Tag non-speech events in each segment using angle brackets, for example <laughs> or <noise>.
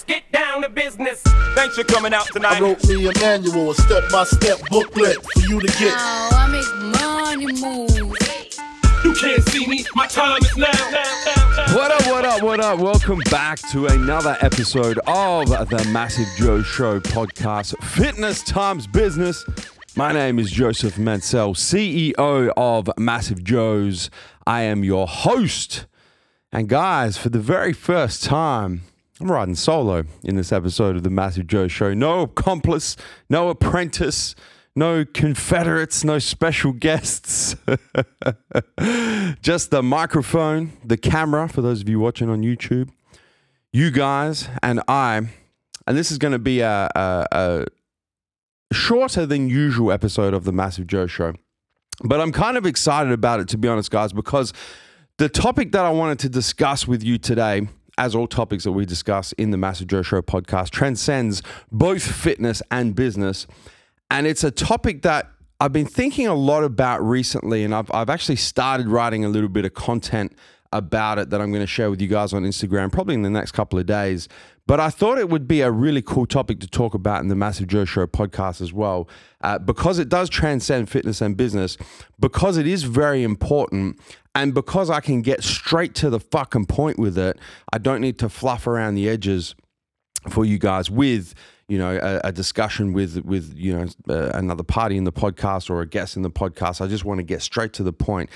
let's get down to business. Thanks for coming out I wrote me a manual, a step-by-step booklet for you to get. Oh, I make money move. You can't see me, my time is now. now, now, now. What up, what up, what up? Welcome back to another episode of the Massive Joe Show podcast, Fitness Times Business. My name is Joseph Mansell, CEO of Massive Joe's. I am your host. And guys, for the very first time, I'm riding solo in this episode of the Massive Joe Show. No accomplice, no apprentice, no Confederates, no special guests. <laughs> Just the microphone, the camera, for those of you watching on YouTube, you guys, and I. And this is going to be a, a, a shorter than usual episode of the Massive Joe Show. But I'm kind of excited about it, to be honest, guys, because the topic that I wanted to discuss with you today, as all topics that we discuss in the Massive Joe Show podcast, transcends both fitness and business. And it's a topic that I've been thinking a lot about recently, and I've, I've actually started writing a little bit of content about it that I'm going to share with you guys on Instagram probably in the next couple of days. But I thought it would be a really cool topic to talk about in the Massive Joe Show podcast as well, uh, because it does transcend fitness and business, because it is very important, and because I can get straight to the fucking point with it. I don't need to fluff around the edges for you guys with you know a, a discussion with with you know uh, another party in the podcast or a guest in the podcast. I just want to get straight to the point.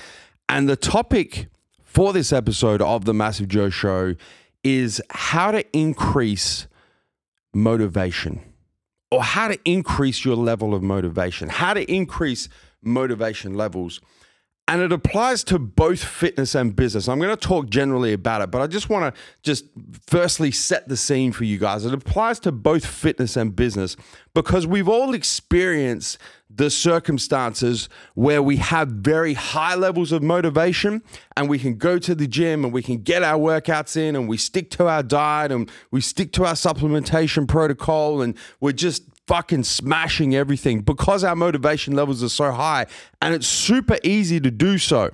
And the topic for this episode of the Massive Joe Show is how to increase motivation or how to increase your level of motivation, how to increase motivation levels. And it applies to both fitness and business. I'm going to talk generally about it, but I just want to just firstly set the scene for you guys. It applies to both fitness and business because we've all experienced the circumstances where we have very high levels of motivation and we can go to the gym and we can get our workouts in and we stick to our diet and we stick to our supplementation protocol and we're just fucking smashing everything because our motivation levels are so high and it's super easy to do so.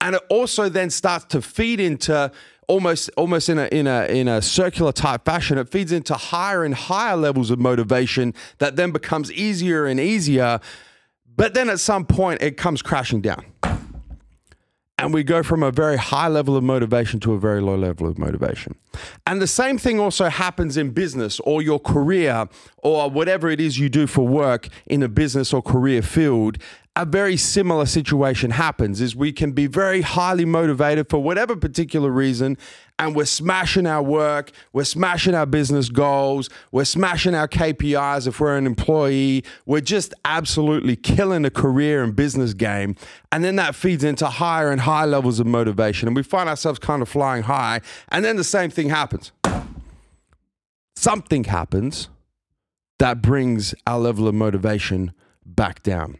And it also then starts to feed into almost almost in a in a in a circular type fashion it feeds into higher and higher levels of motivation that then becomes easier and easier but then at some point it comes crashing down and we go from a very high level of motivation to a very low level of motivation. And the same thing also happens in business or your career or whatever it is you do for work in a business or career field. A very similar situation happens is we can be very highly motivated for whatever particular reason and we're smashing our work, we're smashing our business goals, we're smashing our KPIs if we're an employee, we're just absolutely killing the career and business game. And then that feeds into higher and higher levels of motivation. And we find ourselves kind of flying high. And then the same thing happens. Something happens that brings our level of motivation back down.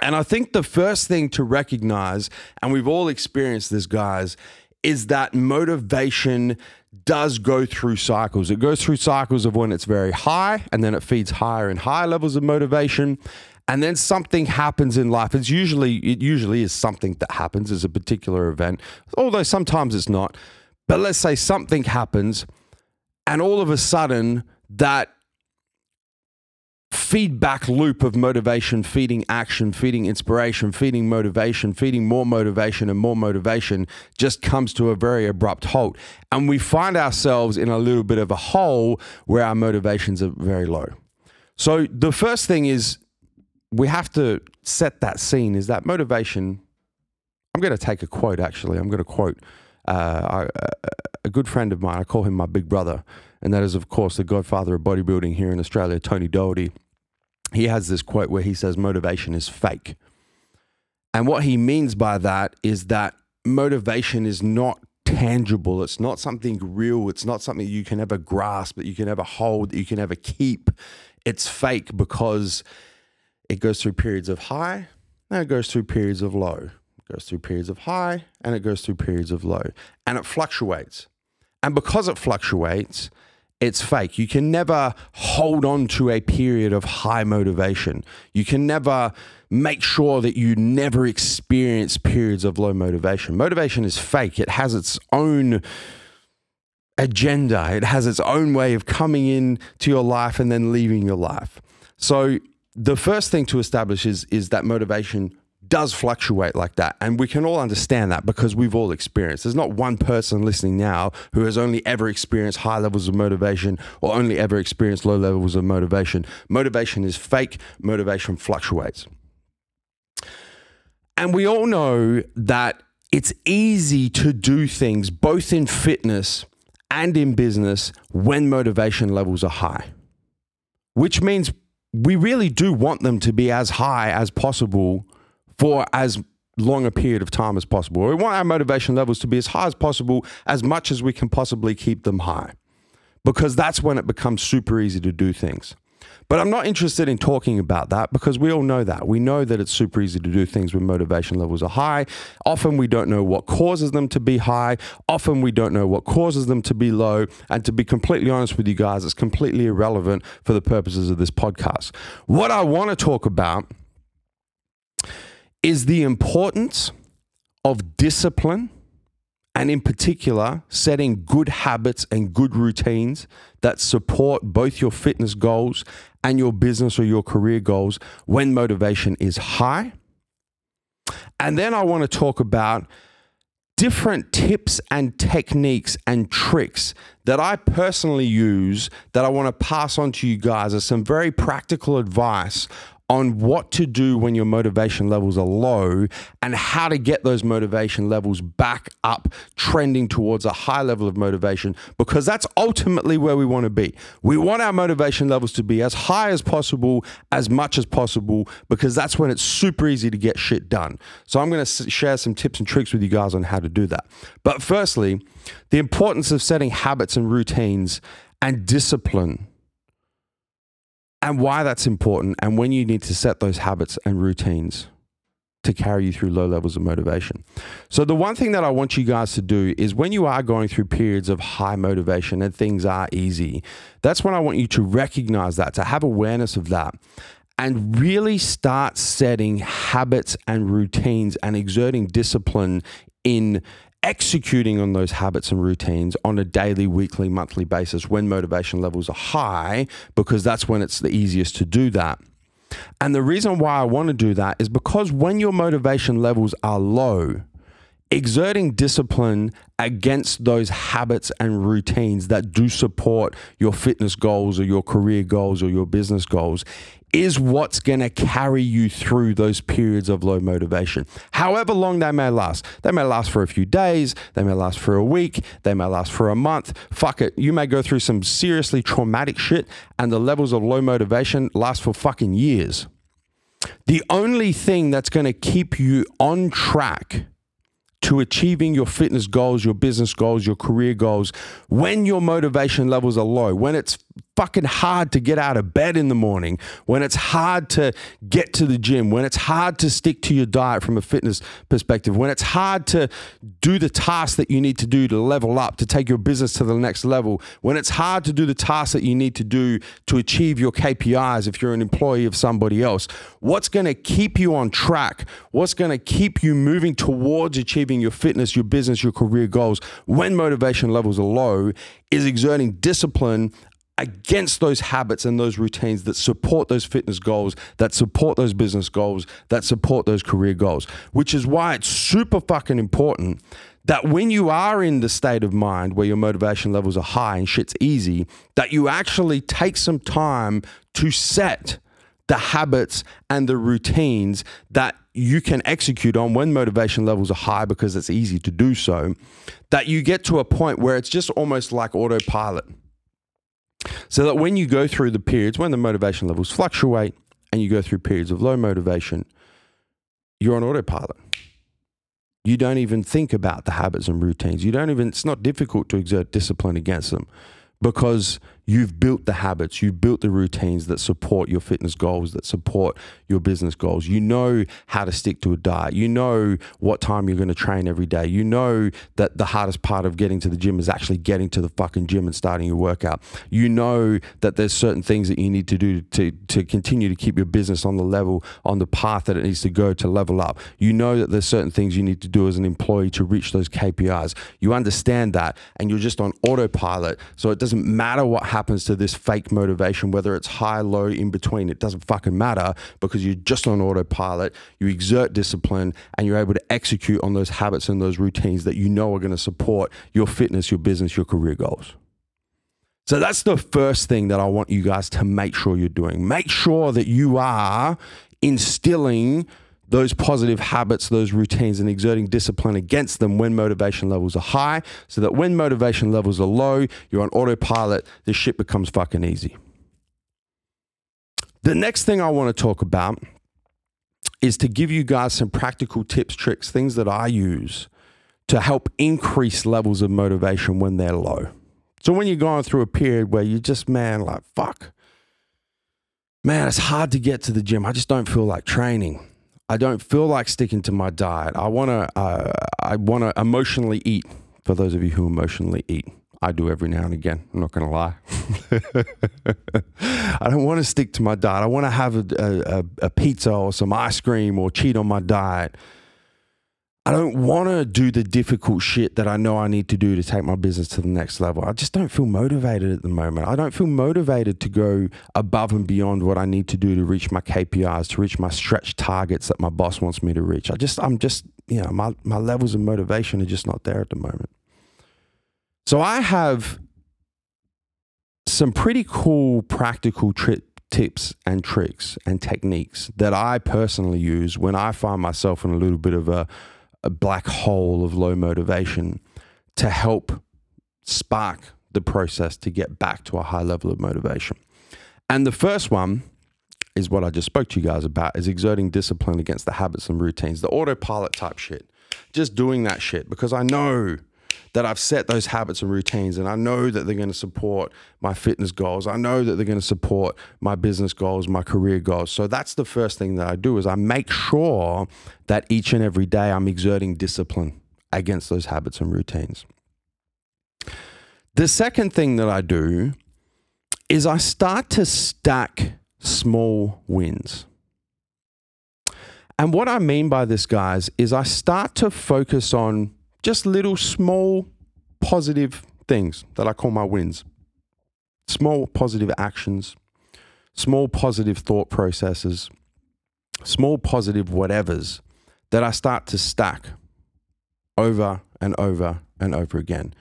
And I think the first thing to recognize, and we've all experienced this, guys, is that motivation does go through cycles. It goes through cycles of when it's very high and then it feeds higher and higher levels of motivation. And then something happens in life. It's usually it usually is something that happens as a particular event, although sometimes it's not. But let's say something happens and all of a sudden that feedback loop of motivation, feeding action, feeding inspiration, feeding motivation, feeding more motivation and more motivation just comes to a very abrupt halt. And we find ourselves in a little bit of a hole where our motivations are very low. So the first thing is we have to set that scene is that motivation. I'm going to take a quote actually. I'm going to quote uh, a good friend of mine. I call him my big brother. And that is, of course, the godfather of bodybuilding here in Australia, Tony Doherty he has this quote where he says motivation is fake. And what he means by that is that motivation is not tangible. It's not something real. It's not something you can ever grasp, that you can ever hold, that you can ever keep. It's fake because it goes through periods of high and it goes through periods of low. It goes through periods of high and it goes through periods of low. And it fluctuates. And because it fluctuates, it's fake. You can never hold on to a period of high motivation. You can never make sure that you never experience periods of low motivation. Motivation is fake. It has its own agenda. It has its own way of coming in to your life and then leaving your life. So the first thing to establish is is that motivation does fluctuate like that. And we can all understand that because we've all experienced. There's not one person listening now who has only ever experienced high levels of motivation or only ever experienced low levels of motivation. Motivation is fake, motivation fluctuates. And we all know that it's easy to do things both in fitness and in business when motivation levels are high, which means we really do want them to be as high as possible for as long a period of time as possible. We want our motivation levels to be as high as possible, as much as we can possibly keep them high, because that's when it becomes super easy to do things. But I'm not interested in talking about that because we all know that. We know that it's super easy to do things when motivation levels are high. Often we don't know what causes them to be high. Often we don't know what causes them to be low. And to be completely honest with you guys, it's completely irrelevant for the purposes of this podcast. What I want to talk about is the importance of discipline and, in particular, setting good habits and good routines that support both your fitness goals and your business or your career goals when motivation is high. And then I want to talk about different tips and techniques and tricks that I personally use that I want to pass on to you guys as some very practical advice on what to do when your motivation levels are low and how to get those motivation levels back up, trending towards a high level of motivation, because that's ultimately where we want to be. We want our motivation levels to be as high as possible, as much as possible, because that's when it's super easy to get shit done. So I'm going to share some tips and tricks with you guys on how to do that. But firstly, the importance of setting habits and routines and discipline and why that's important and when you need to set those habits and routines to carry you through low levels of motivation. So, the one thing that I want you guys to do is when you are going through periods of high motivation and things are easy, that's when I want you to recognize that, to have awareness of that, and really start setting habits and routines and exerting discipline in executing on those habits and routines on a daily, weekly, monthly basis when motivation levels are high, because that's when it's the easiest to do that. And the reason why I want to do that is because when your motivation levels are low, exerting discipline against those habits and routines that do support your fitness goals or your career goals or your business goals is what's going to carry you through those periods of low motivation. However long they may last. They may last for a few days, they may last for a week, they may last for a month. Fuck it. You may go through some seriously traumatic shit and the levels of low motivation last for fucking years. The only thing that's going to keep you on track to achieving your fitness goals, your business goals, your career goals when your motivation levels are low, when it's fucking hard to get out of bed in the morning, when it's hard to get to the gym, when it's hard to stick to your diet from a fitness perspective, when it's hard to do the tasks that you need to do to level up, to take your business to the next level, when it's hard to do the tasks that you need to do to achieve your KPIs if you're an employee of somebody else, what's going to keep you on track? What's going to keep you moving towards achieving your fitness, your business, your career goals when motivation levels are low is exerting discipline against those habits and those routines that support those fitness goals, that support those business goals, that support those career goals, which is why it's super fucking important that when you are in the state of mind where your motivation levels are high and shit's easy, that you actually take some time to set the habits and the routines that you can execute on when motivation levels are high because it's easy to do so, that you get to a point where it's just almost like autopilot so that when you go through the periods when the motivation levels fluctuate and you go through periods of low motivation, you're on autopilot. You don't even think about the habits and routines. You don't even, it's not difficult to exert discipline against them because You've built the habits, you've built the routines that support your fitness goals, that support your business goals. You know how to stick to a diet. You know what time you're going to train every day. You know that the hardest part of getting to the gym is actually getting to the fucking gym and starting your workout. You know that there's certain things that you need to do to, to continue to keep your business on the level, on the path that it needs to go to level up. You know that there's certain things you need to do as an employee to reach those KPIs. You understand that and you're just on autopilot. So it doesn't matter what happens to this fake motivation, whether it's high, low, in between. It doesn't fucking matter because you're just on autopilot. You exert discipline and you're able to execute on those habits and those routines that you know are going to support your fitness, your business, your career goals. So that's the first thing that I want you guys to make sure you're doing. Make sure that you are instilling those positive habits, those routines, and exerting discipline against them when motivation levels are high, so that when motivation levels are low, you're on autopilot, this shit becomes fucking easy. The next thing I want to talk about is to give you guys some practical tips, tricks, things that I use to help increase levels of motivation when they're low. So when you're going through a period where you're just, man, like, fuck, man, it's hard to get to the gym. I just don't feel like training. I don't feel like sticking to my diet. I want to uh, I want to emotionally eat. For those of you who emotionally eat, I do every now and again. I'm not going to lie. <laughs> I don't want to stick to my diet. I want to have a, a, a pizza or some ice cream or cheat on my diet. I don't want to do the difficult shit that I know I need to do to take my business to the next level. I just don't feel motivated at the moment. I don't feel motivated to go above and beyond what I need to do to reach my KPIs, to reach my stretch targets that my boss wants me to reach. I just, I'm just, you know, my, my levels of motivation are just not there at the moment. So I have some pretty cool practical tips and tricks and techniques that I personally use when I find myself in a little bit of a a black hole of low motivation to help spark the process to get back to a high level of motivation. And the first one is what I just spoke to you guys about is exerting discipline against the habits and routines, the autopilot type shit. Just doing that shit because I know that I've set those habits and routines and I know that they're going to support my fitness goals. I know that they're going to support my business goals, my career goals. So that's the first thing that I do is I make sure that each and every day I'm exerting discipline against those habits and routines. The second thing that I do is I start to stack small wins. And what I mean by this, guys, is I start to focus on just little small positive things that I call my wins. Small positive actions, small positive thought processes, small positive whatevers that I start to stack over and over and over again.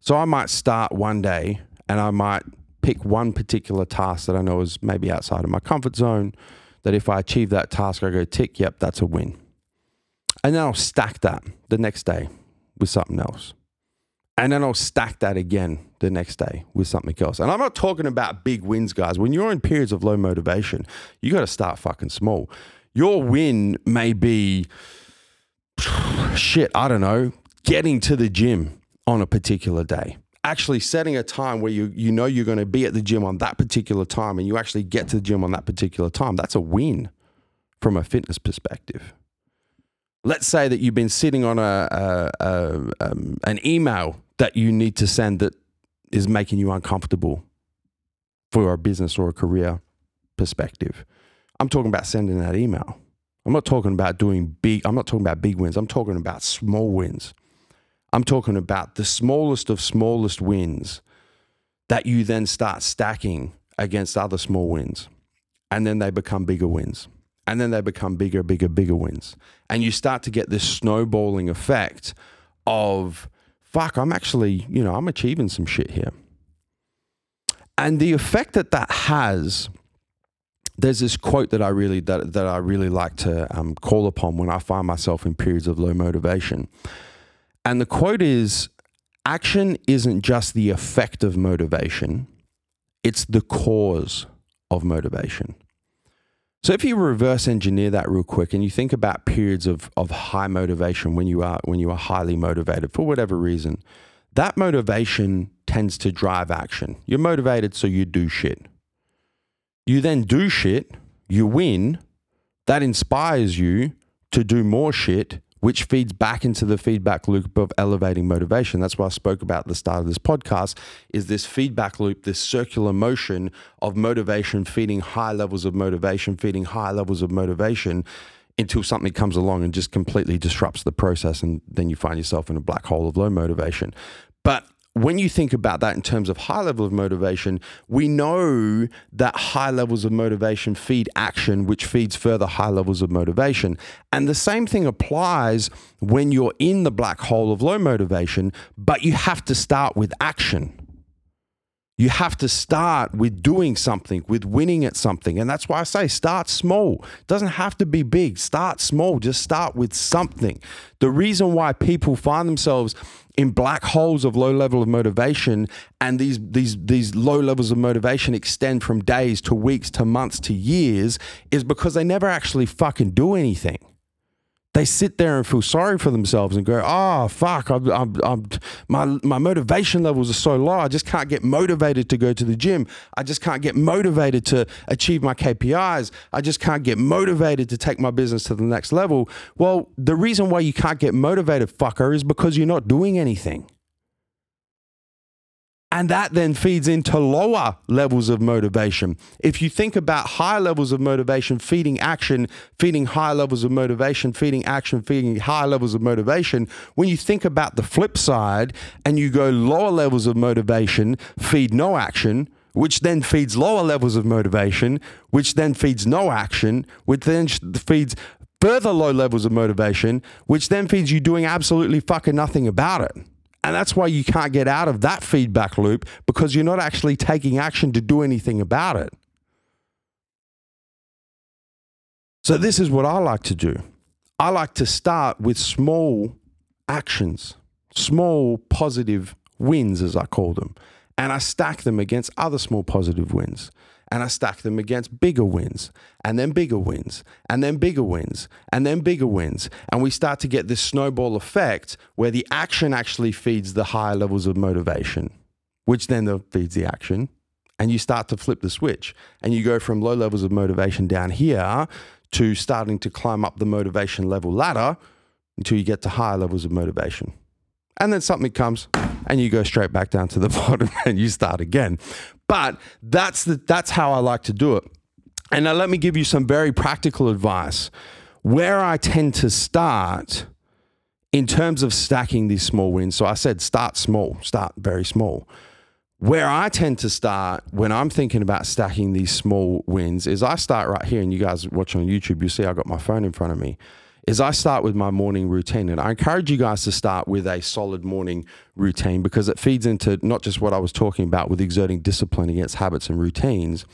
So I might start one day and I might pick one particular task that I know is maybe outside of my comfort zone. That if I achieve that task, I go tick, yep, that's a win. And then I'll stack that the next day with something else. And then I'll stack that again the next day with something else. And I'm not talking about big wins, guys. When you're in periods of low motivation, you got to start fucking small. Your win may be <sighs> shit, I don't know, getting to the gym on a particular day. Actually setting a time where you you know you're going to be at the gym on that particular time and you actually get to the gym on that particular time. That's a win from a fitness perspective let's say that you've been sitting on a, a, a um, an email that you need to send that is making you uncomfortable for a business or a career perspective. I'm talking about sending that email. I'm not talking about doing big, I'm not talking about big wins. I'm talking about small wins. I'm talking about the smallest of smallest wins that you then start stacking against other small wins. And then they become bigger wins and then they become bigger, bigger, bigger wins. And you start to get this snowballing effect of, fuck, I'm actually, you know, I'm achieving some shit here. And the effect that that has, there's this quote that I really that, that I really like to um, call upon when I find myself in periods of low motivation. And the quote is, "Action isn't just the effect of motivation; it's the cause of motivation." So if you reverse engineer that real quick and you think about periods of, of high motivation when you are when you are highly motivated for whatever reason, that motivation tends to drive action. You're motivated, so you do shit. You then do shit, you win, that inspires you to do more shit, which feeds back into the feedback loop of elevating motivation. That's what I spoke about at the start of this podcast is this feedback loop, this circular motion of motivation feeding high levels of motivation, feeding high levels of motivation until something comes along and just completely disrupts the process and then you find yourself in a black hole of low motivation. But when you think about that in terms of high level of motivation, we know that high levels of motivation feed action, which feeds further high levels of motivation. And the same thing applies when you're in the black hole of low motivation, but you have to start with action. You have to start with doing something, with winning at something. And that's why I say start small. It doesn't have to be big. Start small. Just start with something. The reason why people find themselves in black holes of low level of motivation and these these these low levels of motivation extend from days to weeks to months to years is because they never actually fucking do anything they sit there and feel sorry for themselves and go, "Oh fuck, I'm, I'm, I'm, my my motivation levels are so low. I just can't get motivated to go to the gym. I just can't get motivated to achieve my KPIs. I just can't get motivated to take my business to the next level." Well, the reason why you can't get motivated, fucker, is because you're not doing anything. And that then feeds into lower levels of motivation. If you think about high levels of motivation feeding action, feeding high levels of motivation, feeding action, feeding high levels of motivation, when you think about the flip side and you go lower levels of motivation, feed no action, which then feeds lower levels of motivation, which then feeds no action, which then feeds further low levels of motivation, which then feeds you doing absolutely fucking nothing about it. And that's why you can't get out of that feedback loop because you're not actually taking action to do anything about it. So, this is what I like to do. I like to start with small actions, small positive wins, as I call them, and I stack them against other small positive wins and I stack them against bigger wins and then bigger wins and then bigger wins and then bigger wins. And we start to get this snowball effect where the action actually feeds the higher levels of motivation, which then feeds the action. And you start to flip the switch and you go from low levels of motivation down here to starting to climb up the motivation level ladder until you get to higher levels of motivation. And then something comes and you go straight back down to the <laughs> bottom and you start again. But that's the, that's how I like to do it. And now let me give you some very practical advice. Where I tend to start in terms of stacking these small wins. So I said start small, start very small. Where I tend to start when I'm thinking about stacking these small wins is I start right here, and you guys watch on YouTube, you see I got my phone in front of me is I start with my morning routine. And I encourage you guys to start with a solid morning routine because it feeds into not just what I was talking about with exerting discipline against habits and routines,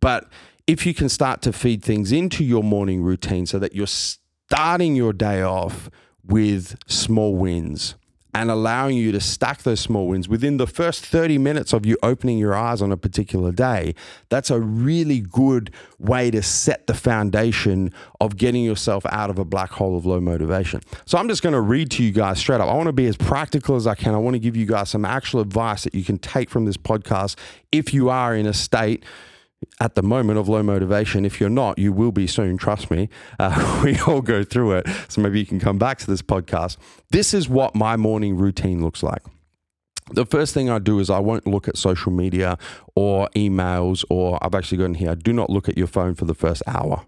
but if you can start to feed things into your morning routine so that you're starting your day off with small wins and allowing you to stack those small wins within the first 30 minutes of you opening your eyes on a particular day, that's a really good way to set the foundation of getting yourself out of a black hole of low motivation. So I'm just going to read to you guys straight up. I want to be as practical as I can. I want to give you guys some actual advice that you can take from this podcast if you are in a state at the moment of low motivation. If you're not, you will be soon. Trust me. Uh, <laughs> we all go through it. So maybe you can come back to this podcast. This is what my morning routine looks like. The first thing I do is I won't look at social media or emails, or I've actually in here, do not look at your phone for the first hour.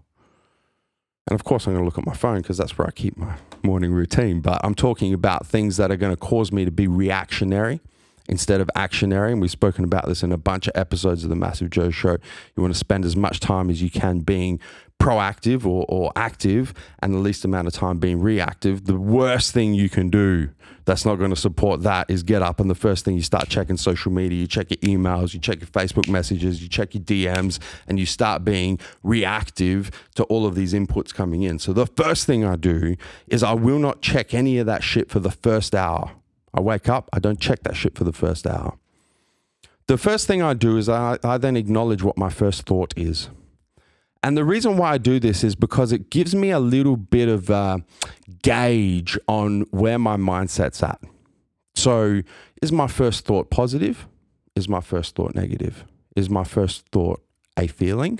And of course, I'm going to look at my phone because that's where I keep my morning routine. But I'm talking about things that are going to cause me to be reactionary instead of actionary. And we've spoken about this in a bunch of episodes of the Massive Joe Show. You want to spend as much time as you can being proactive or, or active and the least amount of time being reactive. The worst thing you can do that's not going to support that is get up and the first thing you start checking social media, you check your emails, you check your Facebook messages, you check your DMs, and you start being reactive to all of these inputs coming in. So the first thing I do is I will not check any of that shit for the first hour. I wake up, I don't check that shit for the first hour. The first thing I do is I, I then acknowledge what my first thought is. And the reason why I do this is because it gives me a little bit of a gauge on where my mindset's at. So, is my first thought positive? is my first thought negative? Is my first thought a feeling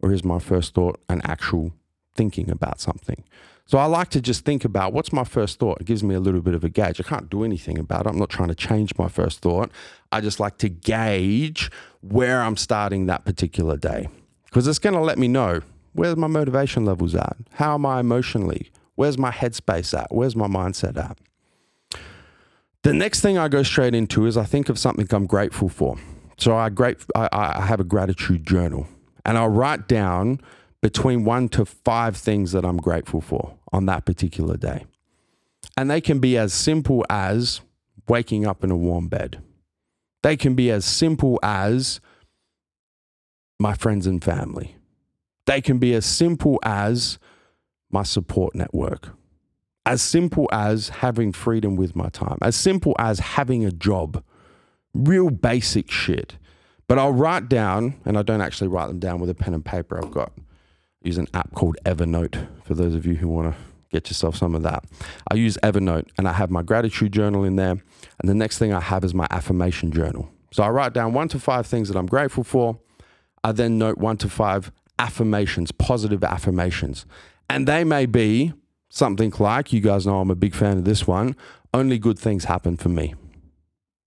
or is my first thought an actual thinking about something? So I like to just think about what's my first thought. It gives me a little bit of a gauge. I can't do anything about it. I'm not trying to change my first thought. I just like to gauge where I'm starting that particular day because it's going to let me know where's my motivation levels at? How am I emotionally? Where's my headspace at? Where's my mindset at? The next thing I go straight into is I think of something I'm grateful for. So I great I, I have a gratitude journal and I'll write down between one to five things that I'm grateful for on that particular day. And they can be as simple as waking up in a warm bed. They can be as simple as my friends and family. They can be as simple as my support network, as simple as having freedom with my time, as simple as having a job. Real basic shit. But I'll write down, and I don't actually write them down with a pen and paper. I've got use an app called Evernote for those of you who want to get yourself some of that. I use Evernote and I have my gratitude journal in there. And the next thing I have is my affirmation journal. So I write down one to five things that I'm grateful for. I then note one to five affirmations, positive affirmations. And they may be something like, you guys know I'm a big fan of this one, only good things happen for me.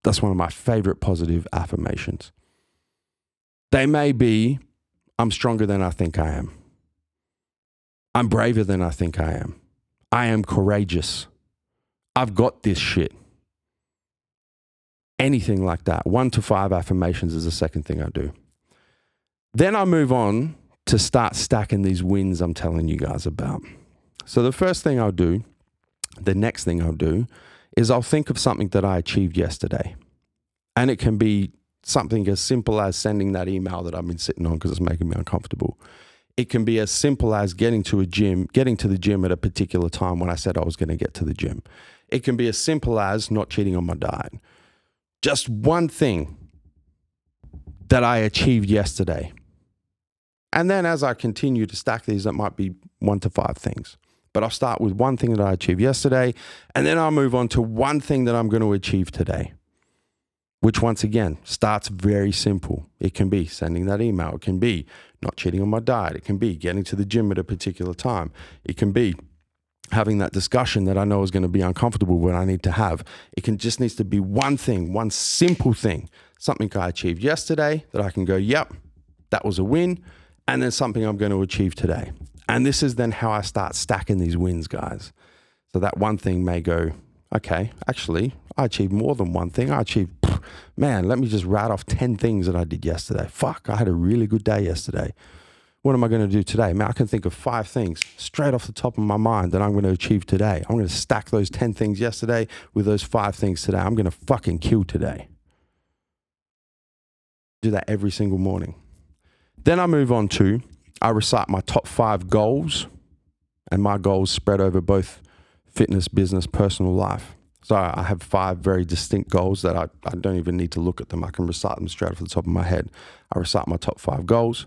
That's one of my favorite positive affirmations. They may be, I'm stronger than I think I am. I'm braver than I think I am. I am courageous. I've got this shit. Anything like that. One to five affirmations is the second thing I do. Then I move on to start stacking these wins I'm telling you guys about. So the first thing I'll do, the next thing I'll do, is I'll think of something that I achieved yesterday. And it can be something as simple as sending that email that I've been sitting on because it's making me uncomfortable. It can be as simple as getting to a gym, getting to the gym at a particular time when I said I was going to get to the gym. It can be as simple as not cheating on my diet. Just one thing that I achieved yesterday. And then as I continue to stack these, that might be one to five things. But I'll start with one thing that I achieved yesterday, and then I'll move on to one thing that I'm going to achieve today which once again starts very simple. It can be sending that email, it can be not cheating on my diet, it can be getting to the gym at a particular time, it can be having that discussion that I know is going to be uncomfortable when I need to have. It can just needs to be one thing, one simple thing, something I achieved yesterday that I can go, yep, that was a win, and then something I'm going to achieve today. And this is then how I start stacking these wins, guys. So that one thing may go, okay, actually, I achieved more than one thing. I achieved, man, let me just write off 10 things that I did yesterday. Fuck, I had a really good day yesterday. What am I going to do today? Man, I can think of five things straight off the top of my mind that I'm going to achieve today. I'm going to stack those 10 things yesterday with those five things today. I'm going to fucking kill today. Do that every single morning. Then I move on to, I recite my top five goals, and my goals spread over both fitness, business, personal life. So I have five very distinct goals that I, I don't even need to look at them. I can recite them straight off the top of my head. I recite my top five goals.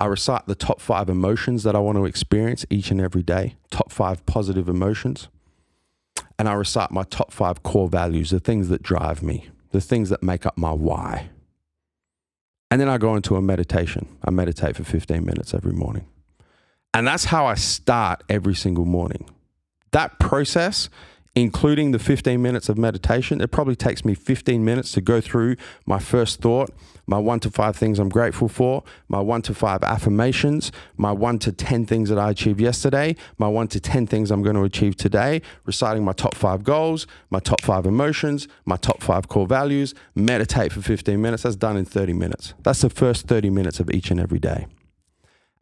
I recite the top five emotions that I want to experience each and every day, top five positive emotions. And I recite my top five core values, the things that drive me, the things that make up my why. And then I go into a meditation. I meditate for 15 minutes every morning. And that's how I start every single morning. That process including the 15 minutes of meditation. It probably takes me 15 minutes to go through my first thought, my one to five things I'm grateful for, my one to five affirmations, my one to 10 things that I achieved yesterday, my one to 10 things I'm going to achieve today, reciting my top five goals, my top five emotions, my top five core values, meditate for 15 minutes. That's done in 30 minutes. That's the first 30 minutes of each and every day.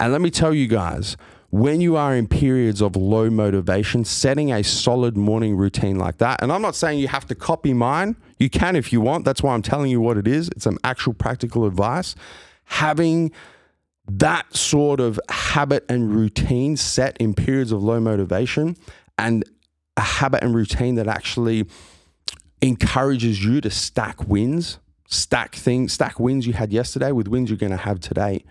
And let me tell you guys, when you are in periods of low motivation, setting a solid morning routine like that, and I'm not saying you have to copy mine, you can if you want. That's why I'm telling you what it is. It's some actual practical advice. Having that sort of habit and routine set in periods of low motivation and a habit and routine that actually encourages you to stack wins, stack things, stack wins you had yesterday with wins you're going to have today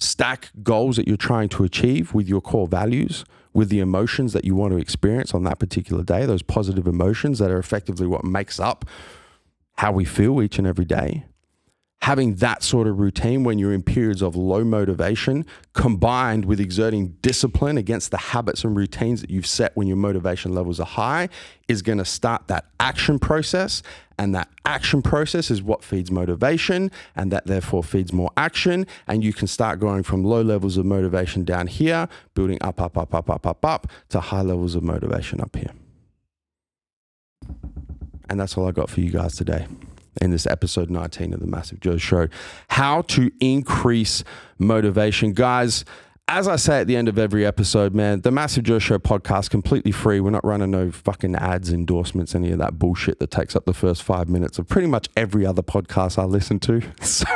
stack goals that you're trying to achieve with your core values, with the emotions that you want to experience on that particular day, those positive emotions that are effectively what makes up how we feel each and every day. having that sort of routine when you're in periods of low motivation combined with exerting discipline against the habits and routines that you've set when your motivation levels are high is going to start that action process and that action process is what feeds motivation and that therefore feeds more action and you can start going from low levels of motivation down here building up up up up up up up to high levels of motivation up here and that's all I got for you guys today in this episode 19 of the Massive Joe Show. How to increase motivation. Guys, as I say at the end of every episode, man, the Massive Joe Show podcast completely free. We're not running no fucking ads, endorsements, any of that bullshit that takes up the first five minutes of pretty much every other podcast I listen to. <laughs> So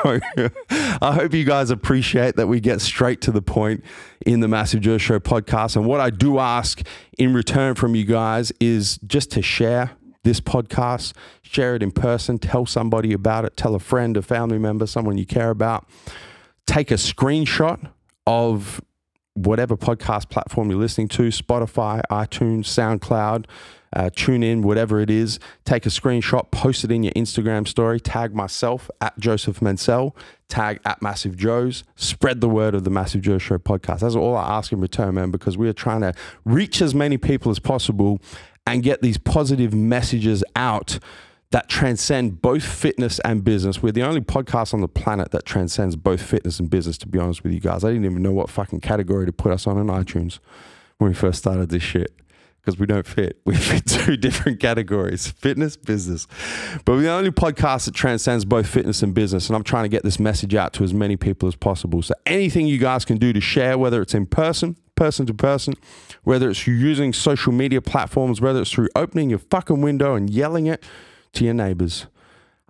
I hope you guys appreciate that we get straight to the point in the Massive Joe Show podcast. And what I do ask in return from you guys is just to share this podcast, share it in person, tell somebody about it, tell a friend, a family member, someone you care about. Take a screenshot of whatever podcast platform you're listening to Spotify, iTunes, SoundCloud, uh, tune in, whatever it is. Take a screenshot, post it in your Instagram story, tag myself at Joseph Mansell, tag at Massive Joe's, spread the word of the Massive Joe Show podcast. That's all I ask in return, man, because we are trying to reach as many people as possible and get these positive messages out that transcend both fitness and business. We're the only podcast on the planet that transcends both fitness and business, to be honest with you guys. I didn't even know what fucking category to put us on in iTunes when we first started this shit because we don't fit. We <laughs> fit two different categories fitness, business. But we're the only podcast that transcends both fitness and business. And I'm trying to get this message out to as many people as possible. So anything you guys can do to share, whether it's in person, person to person, whether it's using social media platforms, whether it's through opening your fucking window and yelling it to your neighbors.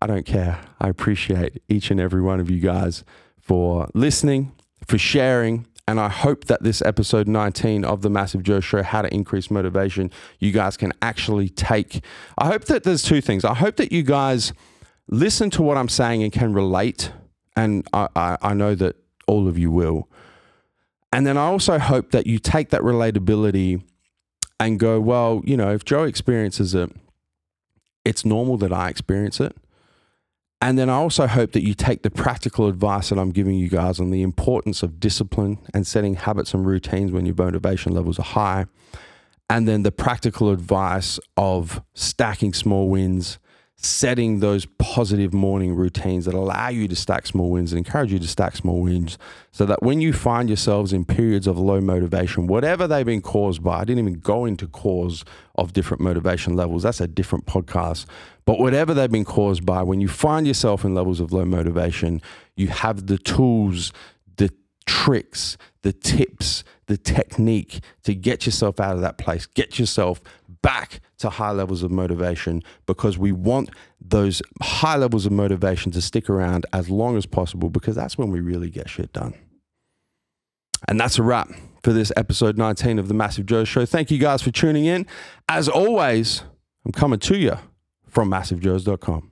I don't care. I appreciate each and every one of you guys for listening, for sharing. And I hope that this episode 19 of the Massive Joe Show, How to Increase Motivation, you guys can actually take. I hope that there's two things. I hope that you guys listen to what I'm saying and can relate. And I, I, I know that all of you will. And then I also hope that you take that relatability and go, well, you know, if Joe experiences it, it's normal that I experience it. And then I also hope that you take the practical advice that I'm giving you guys on the importance of discipline and setting habits and routines when your motivation levels are high. And then the practical advice of stacking small wins setting those positive morning routines that allow you to stack small wins and encourage you to stack small wins so that when you find yourselves in periods of low motivation, whatever they've been caused by, I didn't even go into cause of different motivation levels. That's a different podcast. But whatever they've been caused by, when you find yourself in levels of low motivation, you have the tools, the tricks, the tips, the technique to get yourself out of that place, get yourself back to high levels of motivation because we want those high levels of motivation to stick around as long as possible because that's when we really get shit done. And that's a wrap for this episode 19 of the Massive Joe Show. Thank you guys for tuning in. As always, I'm coming to you from massivejoes.com.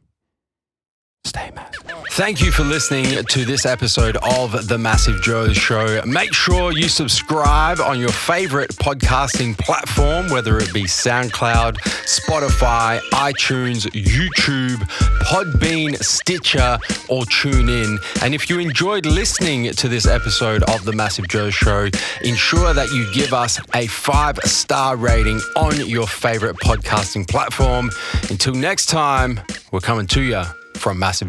Stay massive. Thank you for listening to this episode of The Massive Joe Show. Make sure you subscribe on your favorite podcasting platform, whether it be SoundCloud, Spotify, iTunes, YouTube, Podbean, Stitcher, or TuneIn. And if you enjoyed listening to this episode of The Massive Joe Show, ensure that you give us a five star rating on your favorite podcasting platform. Until next time, we're coming to you from Massive